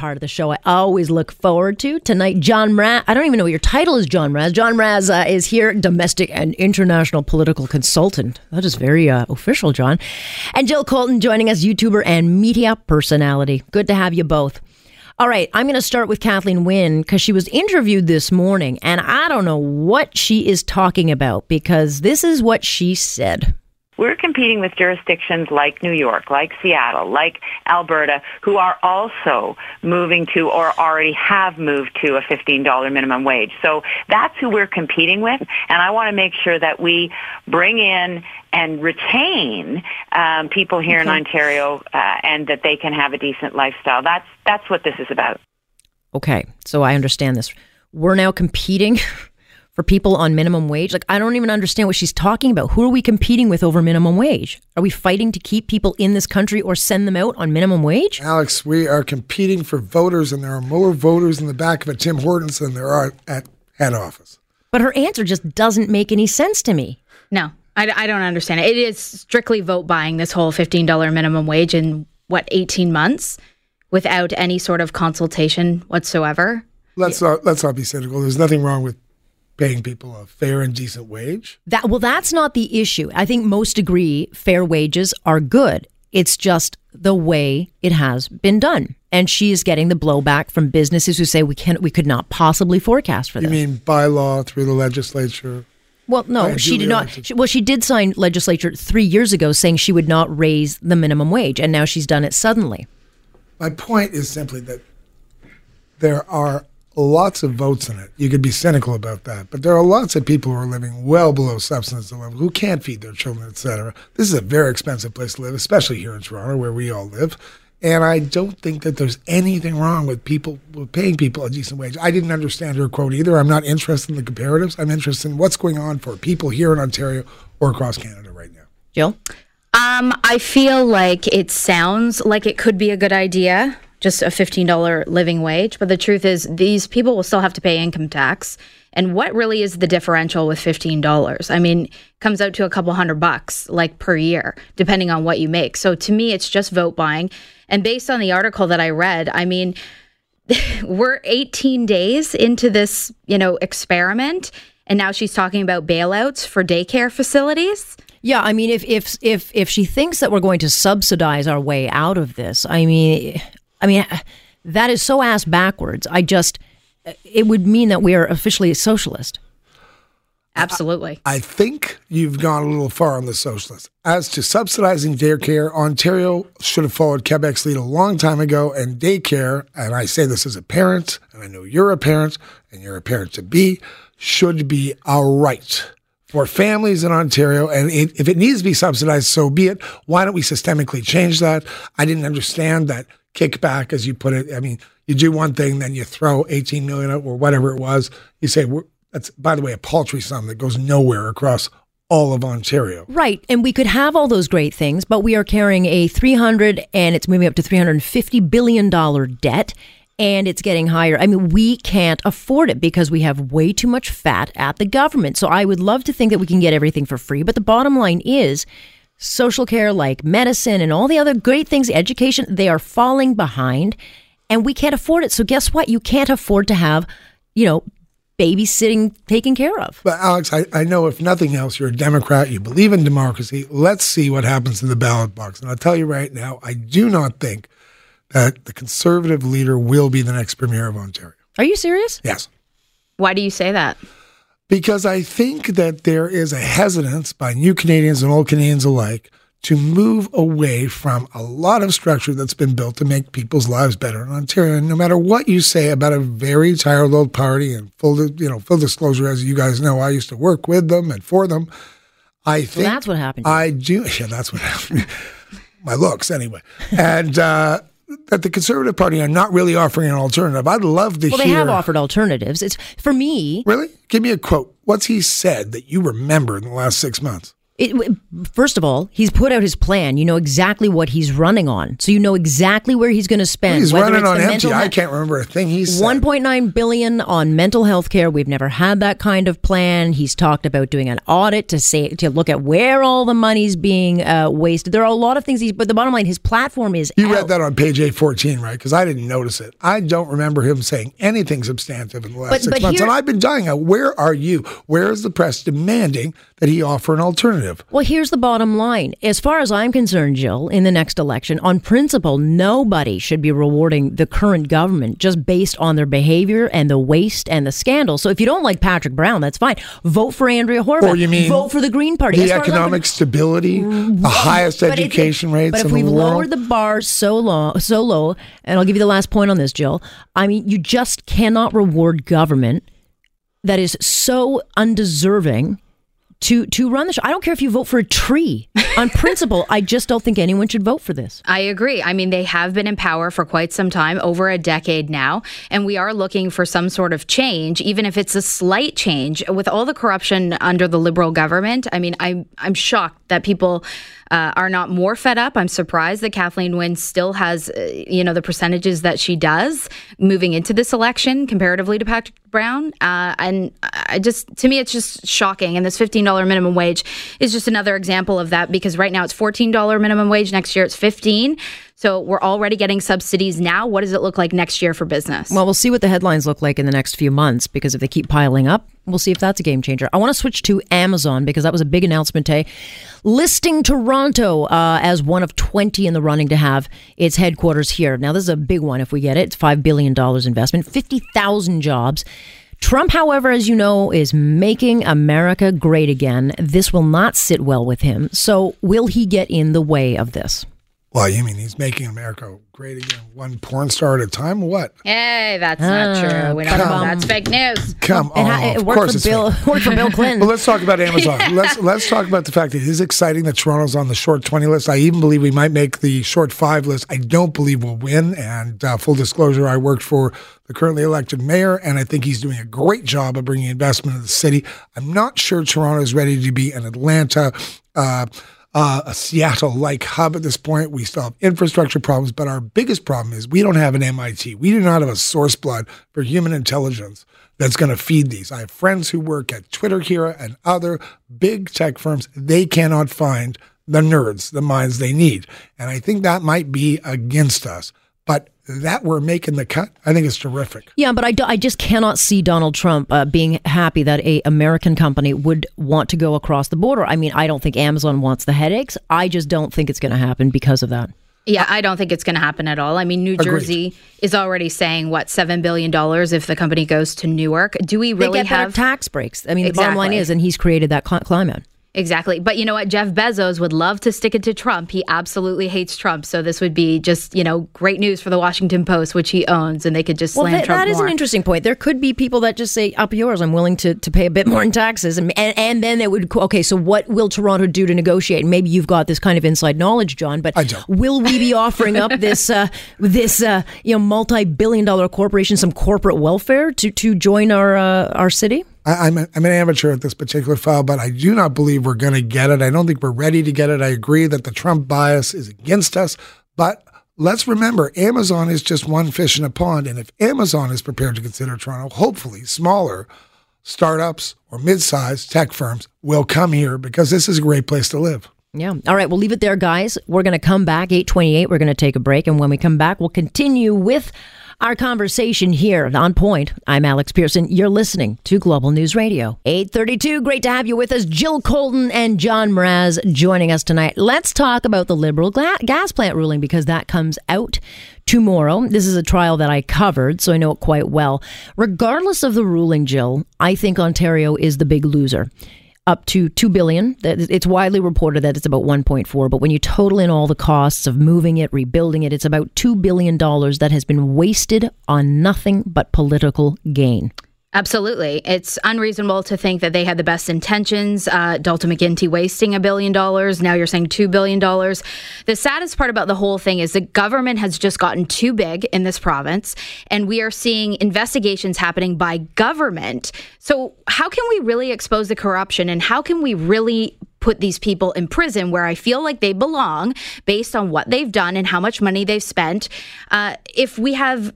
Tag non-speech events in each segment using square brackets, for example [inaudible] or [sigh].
part of the show I always look forward to. Tonight, John Mraz, I don't even know what your title is, John Mraz. John Mraz uh, is here, domestic and international political consultant. That is very uh, official, John. And Jill Colton joining us, YouTuber and media personality. Good to have you both. All right, I'm going to start with Kathleen Wynne because she was interviewed this morning, and I don't know what she is talking about because this is what she said. We're competing with jurisdictions like New York, like Seattle, like Alberta, who are also moving to or already have moved to a $15 minimum wage. So that's who we're competing with. And I want to make sure that we bring in and retain um, people here okay. in Ontario uh, and that they can have a decent lifestyle. That's, that's what this is about. Okay, so I understand this. We're now competing [laughs] for people on minimum wage? Like, I don't even understand what she's talking about. Who are we competing with over minimum wage? Are we fighting to keep people in this country or send them out on minimum wage? Alex, we are competing for voters, and there are more voters in the back of a Tim Hortons than there are at head office. But her answer just doesn't make any sense to me. No, I, I don't understand it. It is strictly vote buying this whole $15 minimum wage in what, 18 months without any sort of consultation whatsoever? Let's not, let's not be cynical. There's nothing wrong with paying people a fair and decent wage? That well, that's not the issue. I think most agree fair wages are good. It's just the way it has been done. And she is getting the blowback from businesses who say we can we could not possibly forecast for this. You mean by law through the legislature? Well, no, she did not. She, well, she did sign legislature three years ago saying she would not raise the minimum wage, and now she's done it suddenly. My point is simply that there are lots of votes in it. You could be cynical about that, but there are lots of people who are living well below subsistence level who can't feed their children, etc. This is a very expensive place to live, especially here in Toronto, where we all live. And I don't think that there's anything wrong with people with paying people a decent wage. I didn't understand her quote either. I'm not interested in the comparatives. I'm interested in what's going on for people here in Ontario or across Canada right now. Jill? Um, I feel like it sounds like it could be a good idea just a $15 living wage. But the truth is, these people will still have to pay income tax. And what really is the differential with $15? I mean, comes out to a couple hundred bucks like per year, depending on what you make. So to me, it's just vote buying. And based on the article that I read, I mean, [laughs] we're 18 days into this, you know, experiment. And now she's talking about bailouts for daycare facilities. Yeah, I mean, if if if if she thinks that we're going to subsidize our way out of this, I mean, I mean, that is so ass backwards. I just, it would mean that we are officially a socialist. Absolutely. I, I, think you've gone a little far on the socialist. As to subsidizing daycare, Ontario should have followed Quebec's lead a long time ago. And daycare, and I say this as a parent, and I know you're a parent, and you're a parent to be, should be a right for families in Ontario. And it, if it needs to be subsidized, so be it. Why don't we systemically change that? I didn't understand that kickback, as you put it. I mean, you do one thing, then you throw 18 million or whatever it was. You say, that's, by the way, a paltry sum that goes nowhere across all of Ontario. Right. And we could have all those great things, but we are carrying a 300 and it's moving up to 350 billion dollar debt and it's getting higher. I mean, we can't afford it because we have way too much fat at the government. So I would love to think that we can get everything for free, but the bottom line is social care like medicine and all the other great things, education, they are falling behind and we can't afford it. So guess what? You can't afford to have, you know, babysitting taken care of. But Alex, I, I know if nothing else, you're a Democrat, you believe in democracy. Let's see what happens in the ballot box. And I'll tell you right now, I do not think that the conservative leader will be the next premier of Ontario. Are you serious? Yes. Why do you say that? Because I think that there is a hesitance by new Canadians and old Canadians alike to move away from a lot of structure that's been built to make people's lives better in Ontario. And no matter what you say about a very tired old party, and full, you know, full disclosure, as you guys know, I used to work with them and for them. I think well, that's what happened. I do. [laughs] Yeah, that's what happened. My looks, anyway. And uh, that the Conservative Party are not really offering an alternative. I'd love to well, hear. Well, they have offered alternatives. It's for me. Really? Give me a quote. What's he said that you remember in the last six months? It, first of all, he's put out his plan. You know exactly what he's running on, so you know exactly where he's going to spend. He's running on empty. I can't remember a thing he's said. 1.9 billion on mental health care. We've never had that kind of plan. He's talked about doing an audit to say to look at where all the money's being uh, wasted. There are a lot of things. He's, but the bottom line, his platform is. You out. read that on page 814, right? Because I didn't notice it. I don't remember him saying anything substantive in the last But- six but months. here- and I've been dying out. Where are you? Where is the press demanding that he offer an alternative? Well, here's the bottom line. As far as I'm concerned, Jill, in the next election, on principle, nobody should be rewarding the current government just based on their behavior and the waste and the scandal. So if you don't like Patrick Brown, that's fine. Vote for Andrea Horwath. Or you mean vote for the Green Party. The economic stability, the highest But education rates But if we've lowered the bar so low, so low, and I'll give you the last point on this, Jill. I mean, you just cannot reward government that is so undeserving to to run the show. I don't care if you vote for a tree. On [laughs] principle, I just don't think anyone should vote for this. I agree. I mean, they have been in power for quite some time, over a decade now, and we are looking for some sort of change, even if it's a slight change. With all the corruption under the liberal government, I mean, I'm I'm shocked that people uh, are not more fed up. I'm surprised that Kathleen Wynne still has, uh, you know, the percentages that she does moving into this election comparatively to Patrick Brown. Uh, and I just, to me, it's just shocking. And this $15 minimum wage is just another example of that because right now it's $14 minimum wage. Next year it's 15. So we're already getting subsidies now. What does it look like next year for business? Well, we'll see what the headlines look like in the next few months because if they keep piling up, we'll see if that's a game changer. I want to switch to Amazon because that was a big announcement today. Listing Toronto uh, as one of 20 in the running to have its headquarters here. Now, this is a big one if we get it. It's $5 billion investment, 50,000 jobs. Trump, however, as you know, is making America great again. This will not sit well with him. So, will he get in the way of this? Well, you mean he's making America great again, one porn star at a time? What? hey, that's not true. We don't know. That's fake news. Come on. ha- it of worked course for it's Bill. fake. Worked for Bill Clinton. [laughs] Well, let's talk about Amazon. [laughs] Let's let's talk about the fact that it is exciting that Toronto's on the short twenty list. I even believe we might make the short five list. I don't believe we'll win. And uh, full disclosure, I worked for the currently elected mayor, and I think he's doing a great job of bringing investment to the city. I'm not sure Toronto is ready to be an Atlanta. Uh, uh, a Seattle like hub at this point. We still have infrastructure problems, but our biggest problem is we don't have an MIT. We do not have a source blood for human intelligence that's going to feed these. I have friends who work at Twitter here and other big tech firms. They cannot find the nerds, the minds they need. And I think that might be against us. But that we're making the cut, I think it's terrific. Yeah, but I, do- I just cannot see Donald Trump uh, being happy that a American company would want to go across the border. I mean, I don't think Amazon wants the headaches. I just don't think it's going to happen because of that. Yeah, I don't think it's going to happen at all. I mean, New Jersey is already saying what seven billion dollars if the company goes to Newark. Do we They really get have tax breaks. I mean, the bottom line is, and he's created that climate. Exactly? But you know what? Jeff Bezos would love to stick it to Trump. He absolutely hates Trump. So this would be just you know great news for the Washington Post, which he owns, and they could just Well, slam that, Trump that is more. an interesting point. There could be people that just say, "Up yours, I'm willing to, to pay a bit more in taxes," and, and and then it would okay. So what will Toronto do to negotiate? And maybe you've got this kind of inside knowledge, John. But I don't. will we be offering up [laughs] this uh, this uh, you know multi billion dollar corporation some corporate welfare to to join our uh, our city? I, I'm, a, I'm an amateur at this particular file, but I do not believe we're going to get it. I don't think we're ready to get it. I agree that the Trump bias is against us, but let's remember Amazon is just one fish in a pond. And if Amazon is prepared to consider Toronto, hopefully smaller startups or mid sized tech firms will come here because this is a great place to live. Yeah. All right. We'll leave it there, guys. We're going to come back. 828. We're going to take a break. And when we come back, we'll continue with our conversation here on point. I'm Alex Pearson. You're listening to Global News Radio. 832. Great to have you with us. Jill Colton and John Mraz joining us tonight. Let's talk about the liberal gas plant ruling because that comes out tomorrow. This is a trial that I covered, so I know it quite well. Regardless of the ruling, Jill, I think Ontario is the big loser up to 2 billion. It's widely reported that it's about 1.4 but when you total in all the costs of moving it rebuilding it it's about 2 billion dollars that has been wasted on nothing but political gain Absolutely. It's unreasonable to think that they had the best intentions. Uh, Dalton McGuinty wasting a billion dollars. Now you're saying $2 billion. The saddest part about the whole thing is the government has just gotten too big in this province, and we are seeing investigations happening by government. So, how can we really expose the corruption and how can we really put these people in prison where I feel like they belong based on what they've done and how much money they've spent. Uh, if we have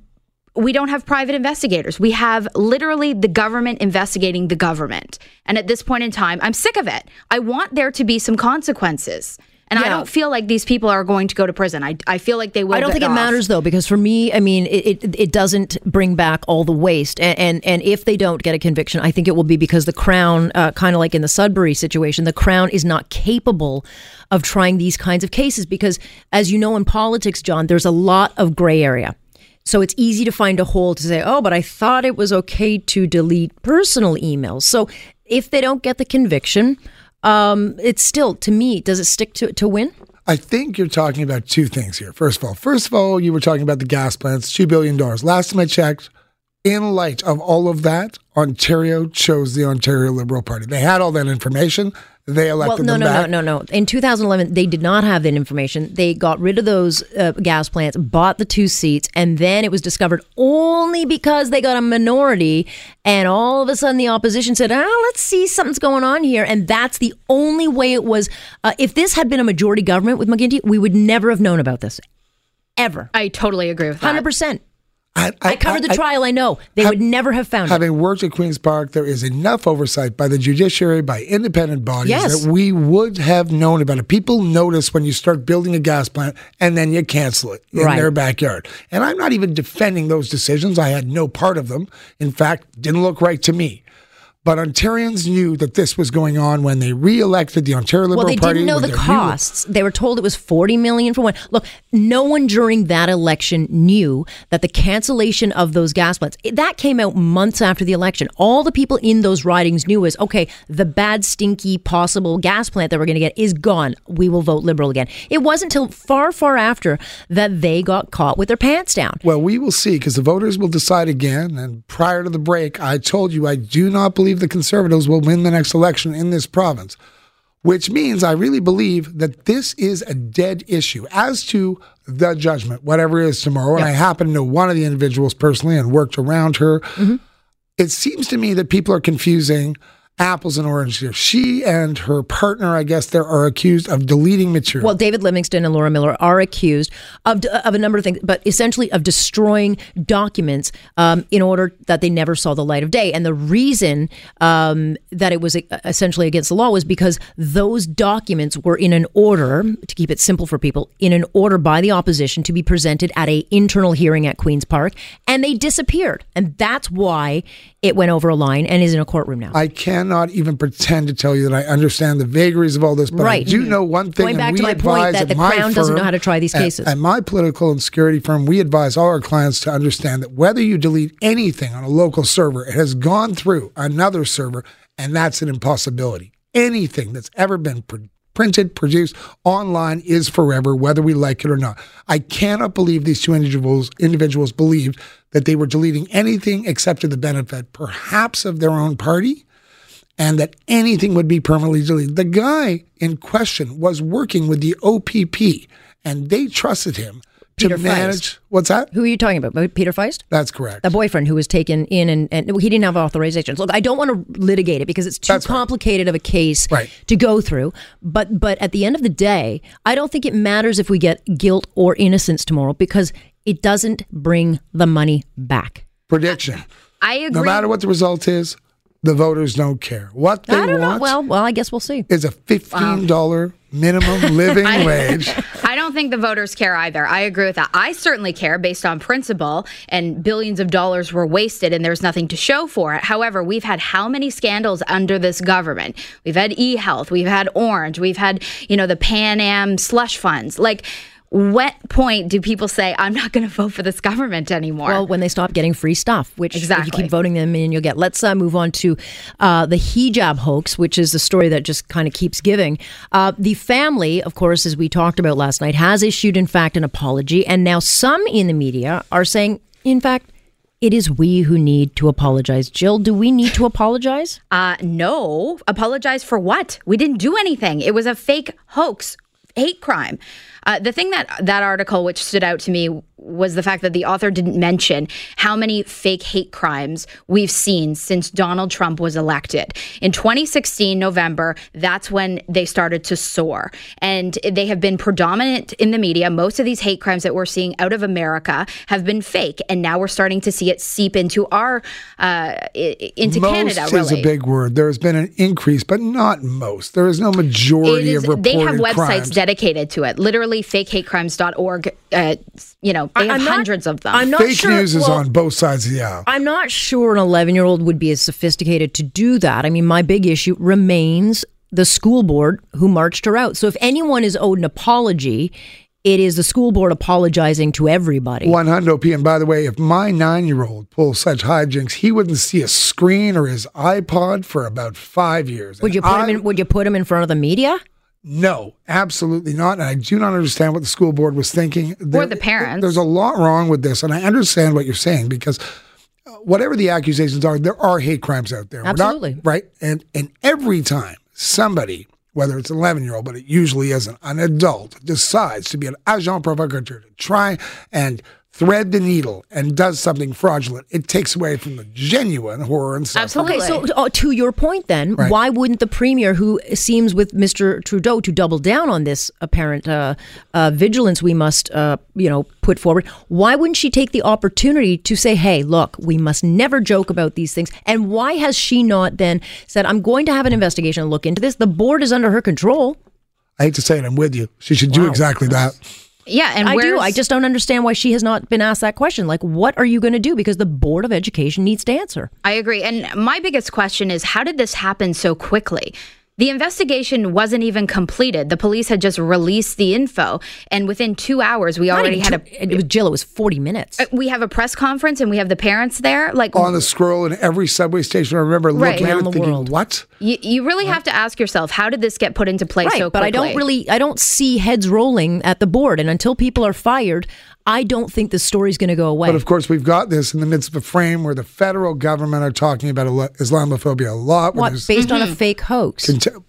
we don't have private investigators. We have literally the government investigating the government. And at this point in time, I'm sick of it. I want there to be some consequences. And I don't feel like these people are going to go to prison. I, I feel like they will. I don't think it matters though, because for me, I mean, it, it, it doesn't bring back all the waste. And, and and if they don't get a conviction, I think it will be because the Crown, uh, kind of like in the Sudbury situation, the Crown is not capable of trying these kinds of cases because, as you know, in politics, John, there's a lot of gray area. So it's easy to find a hole to say, oh, but I thought it was okay to delete personal emails. So if they don't get the conviction, um, it's still, to me, does it stick to, to win? I think you're talking about two things here. First of all, first of all, you were talking about the gas plants, two billion dollars. Last time I checked, in light of all of that, Ontario chose the Ontario Liberal Party. They had all that information. They Well, elected no, them no, back. no, no, no. In 2011, they did not have that information. They got rid of those uh, gas plants, bought the two seats, and then it was discovered only because they got a minority. And all of a sudden, the opposition said, "Ah, let's see, something's going on here." And that's the only way it was. Uh, if this had been a majority government with McGuinty, we would never have known about this, ever. I totally agree with that. Hundred percent. I, I covered the I- trial. I know they have- would never have found it. Having worked at Queen's Park, there is enough oversight by the judiciary, by independent bodies Yes. that we would have known about it. People notice when you start building a gas plant and then you cancel it in Right. their backyard. And I'm not even defending those decisions. I had no part of them. In fact, didn't look right to me. But Ontarians knew that this was going on when they re-elected the Ontario Liberal Party. Well, they Party. didn't know the costs. They were told it was 40 million for one. Look, no one during that election knew that the cancellation of those gas plants, that came out months after the election. All the people in those ridings knew was, okay, the bad, stinky, possible gas plant that we're going to get is gone. We will vote liberal again. It wasn't until far, far after that they got caught with their pants down. Well, we will see because the voters will decide again. And prior to the break, I told you I do not believe the Conservatives will win the next election in this province, which means I really believe that this is a dead issue. As to the judgment, whatever it is tomorrow, and I happen to know one of the individuals personally and worked around her, mm-hmm. it seems to me that people are confusing apples and oranges here. She and her partner, I guess, there are accused of deleting material. Well, David Livingston and Laura Miller are accused of, of a number of things, but essentially of destroying documents um, in order that they never saw the light of day. And the reason um, that it was uh, essentially against the law was because those documents were in an order, to keep it simple for people, in an order by the opposition to be presented at a internal hearing at Queen's Park, and they disappeared. And that's why it went over a line and is in a courtroom now. I cannot even pretend to tell you that I understand the vagaries of all this, but I Right. do mm-hmm. know one thing. Going and back we to my point that the Crown doesn't know how to try these cases. At my political and security firm, we advise all our clients to understand that whether you delete anything on a local server, it has gone through another server, and that's an impossibility. Anything that's ever been pr- printed, produced online is forever, whether we like it or not. I cannot believe these two individuals individuals believed that they were deleting anything except to the benefit, perhaps, of their own party and that anything would be permanently deleted. The guy in question was working with the OPP, and they trusted him to Peter Faist. manage. What's that? Who are you talking about? Peter Faist? That's correct. the boyfriend who was taken in and, and he didn't have authorizations. Look, I don't want to litigate it because it's too That's right. complicated of a case Right. to go through. But but at the end of the day, I don't think it matters if we get guilt or innocence tomorrow because it doesn't bring the money back. Prediction. I agree. No matter what the result is, the voters don't care. What they I don't know. want Well, well, I guess we'll see. is a fifteen dollar minimum [laughs] living wage. [laughs] I don't think the voters care either. I agree with that. I certainly care based on principle, and billions of dollars were wasted, and there's nothing to show for it. However, we've had how many scandals under this government? We've had e-health, we've had Ornge, we've had you know the Pan Am slush funds. Like, what point do people say I'm not going to vote for this government anymore? Well, when they stop getting free stuff, which if you keep voting them in, you'll get. Let's uh, move on to uh, the hijab hoax, which is a story that just kind of keeps giving. Uh, the family, of course, as we talked about last night, has issued, in fact, an apology, and now some in the media are saying, in fact. It is we who need to apologize. Jill, do we need to [laughs] apologize? Uh, no. Apologize for what? We didn't do anything. It was a fake hoax, hate crime. Uh, the thing that that article which stood out to me was the fact that the author didn't mention how many fake hate crimes we've seen since Donald Trump was elected. In 2016, November, that's when they started to soar. And they have been predominant in the media. Most of these hate crimes that we're seeing out of America have been fake. And now we're starting to see it seep into our, uh, into most Canada, is really. a big word. There has been an increase, but not most. There is no majority It is- of reported they have websites crimes. dedicated to it. Literally, fakehatecrimes.org. Uh, you know, they have I'm not- hundreds of them. I'm not Fake sure, news is well, on both sides of the aisle. I'm not sure an 11 year old would be as sophisticated to do that. I mean, my big issue remains the school board who marched her out. So if anyone is owed an apology, it is the school board apologizing to everybody. One hundo P. And by the way, if my nine year old pulls such hijinks, he wouldn't see a screen or his iPod for about five years. Would you And put him in? Would you put him in front of the media? No, absolutely not. And I do not understand what the school board was thinking. There- the parents. There's a lot wrong with this. And I understand what you're saying because uh, whatever the accusations are, there are hate crimes out there. We're not- Absolutely. right. And, and every time somebody, whether it's an 11 year old, but it usually isn't, an adult decides to be an agent provocateur, to try and thread the needle and does something fraudulent, it takes away from the genuine horror and stuff. Absolutely. Okay, so uh, to your point, then, Right. why wouldn't the premier, who seems with Mr. Trudeau to double down on this apparent uh, uh, vigilance we must, uh, you know, put forward, why wouldn't she take the opportunity to say, "Hey, look, we must never joke about these things"? And why has she not then said, "I'm going to have an investigation and look into this"? The board is under her control. I hate to say it, I'm with you. She should do exactly that. Yeah, and I do. I just don't understand why she has not been asked that question. Like, what are you going to do? Because the board of education needs to answer. I agree. And my biggest question is how did this happen so quickly? The investigation wasn't even completed. The police had just released the info, and within two hours, we Not already had two- a It was Jill. It was forty minutes. Uh, we have a press conference, and we have the parents there. Like On the scroll in every subway station, I remember Right. looking at Around it the thinking, world. what? you, you really have to ask yourself, how did this get put into place right, so but? I don't really, I don't see heads rolling at the board, and until people are fired, I don't think the story's going to go away. But of course, we've got this in the midst of a frame where the federal government are talking about Islamophobia a lot. where what there's based on a mm-hmm. fake hoax? conte-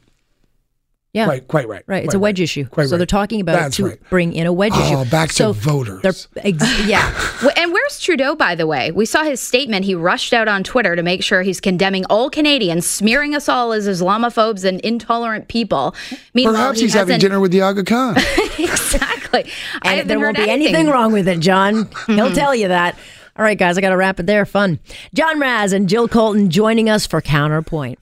yeah, Right, quite right. Right, it's quite a wedge right, issue. quite so right. they're talking about That's to right. bring in a wedge Oh, issue. back to so voters. they're- Ex- [laughs] yeah, And where's Trudeau, by the way? We saw his statement. He rushed out on Twitter to make sure he's condemning all Canadians, smearing us all as Islamophobes and intolerant people. Meanwhile, Perhaps he he's having dinner with the Aga Khan. [laughs] exactly. And there won't be anything wrong with it, John. He'll tell you that. All right, guys, I got to wrap it there. Fun. John Mraz and Jill Colton joining us for Counterpoint.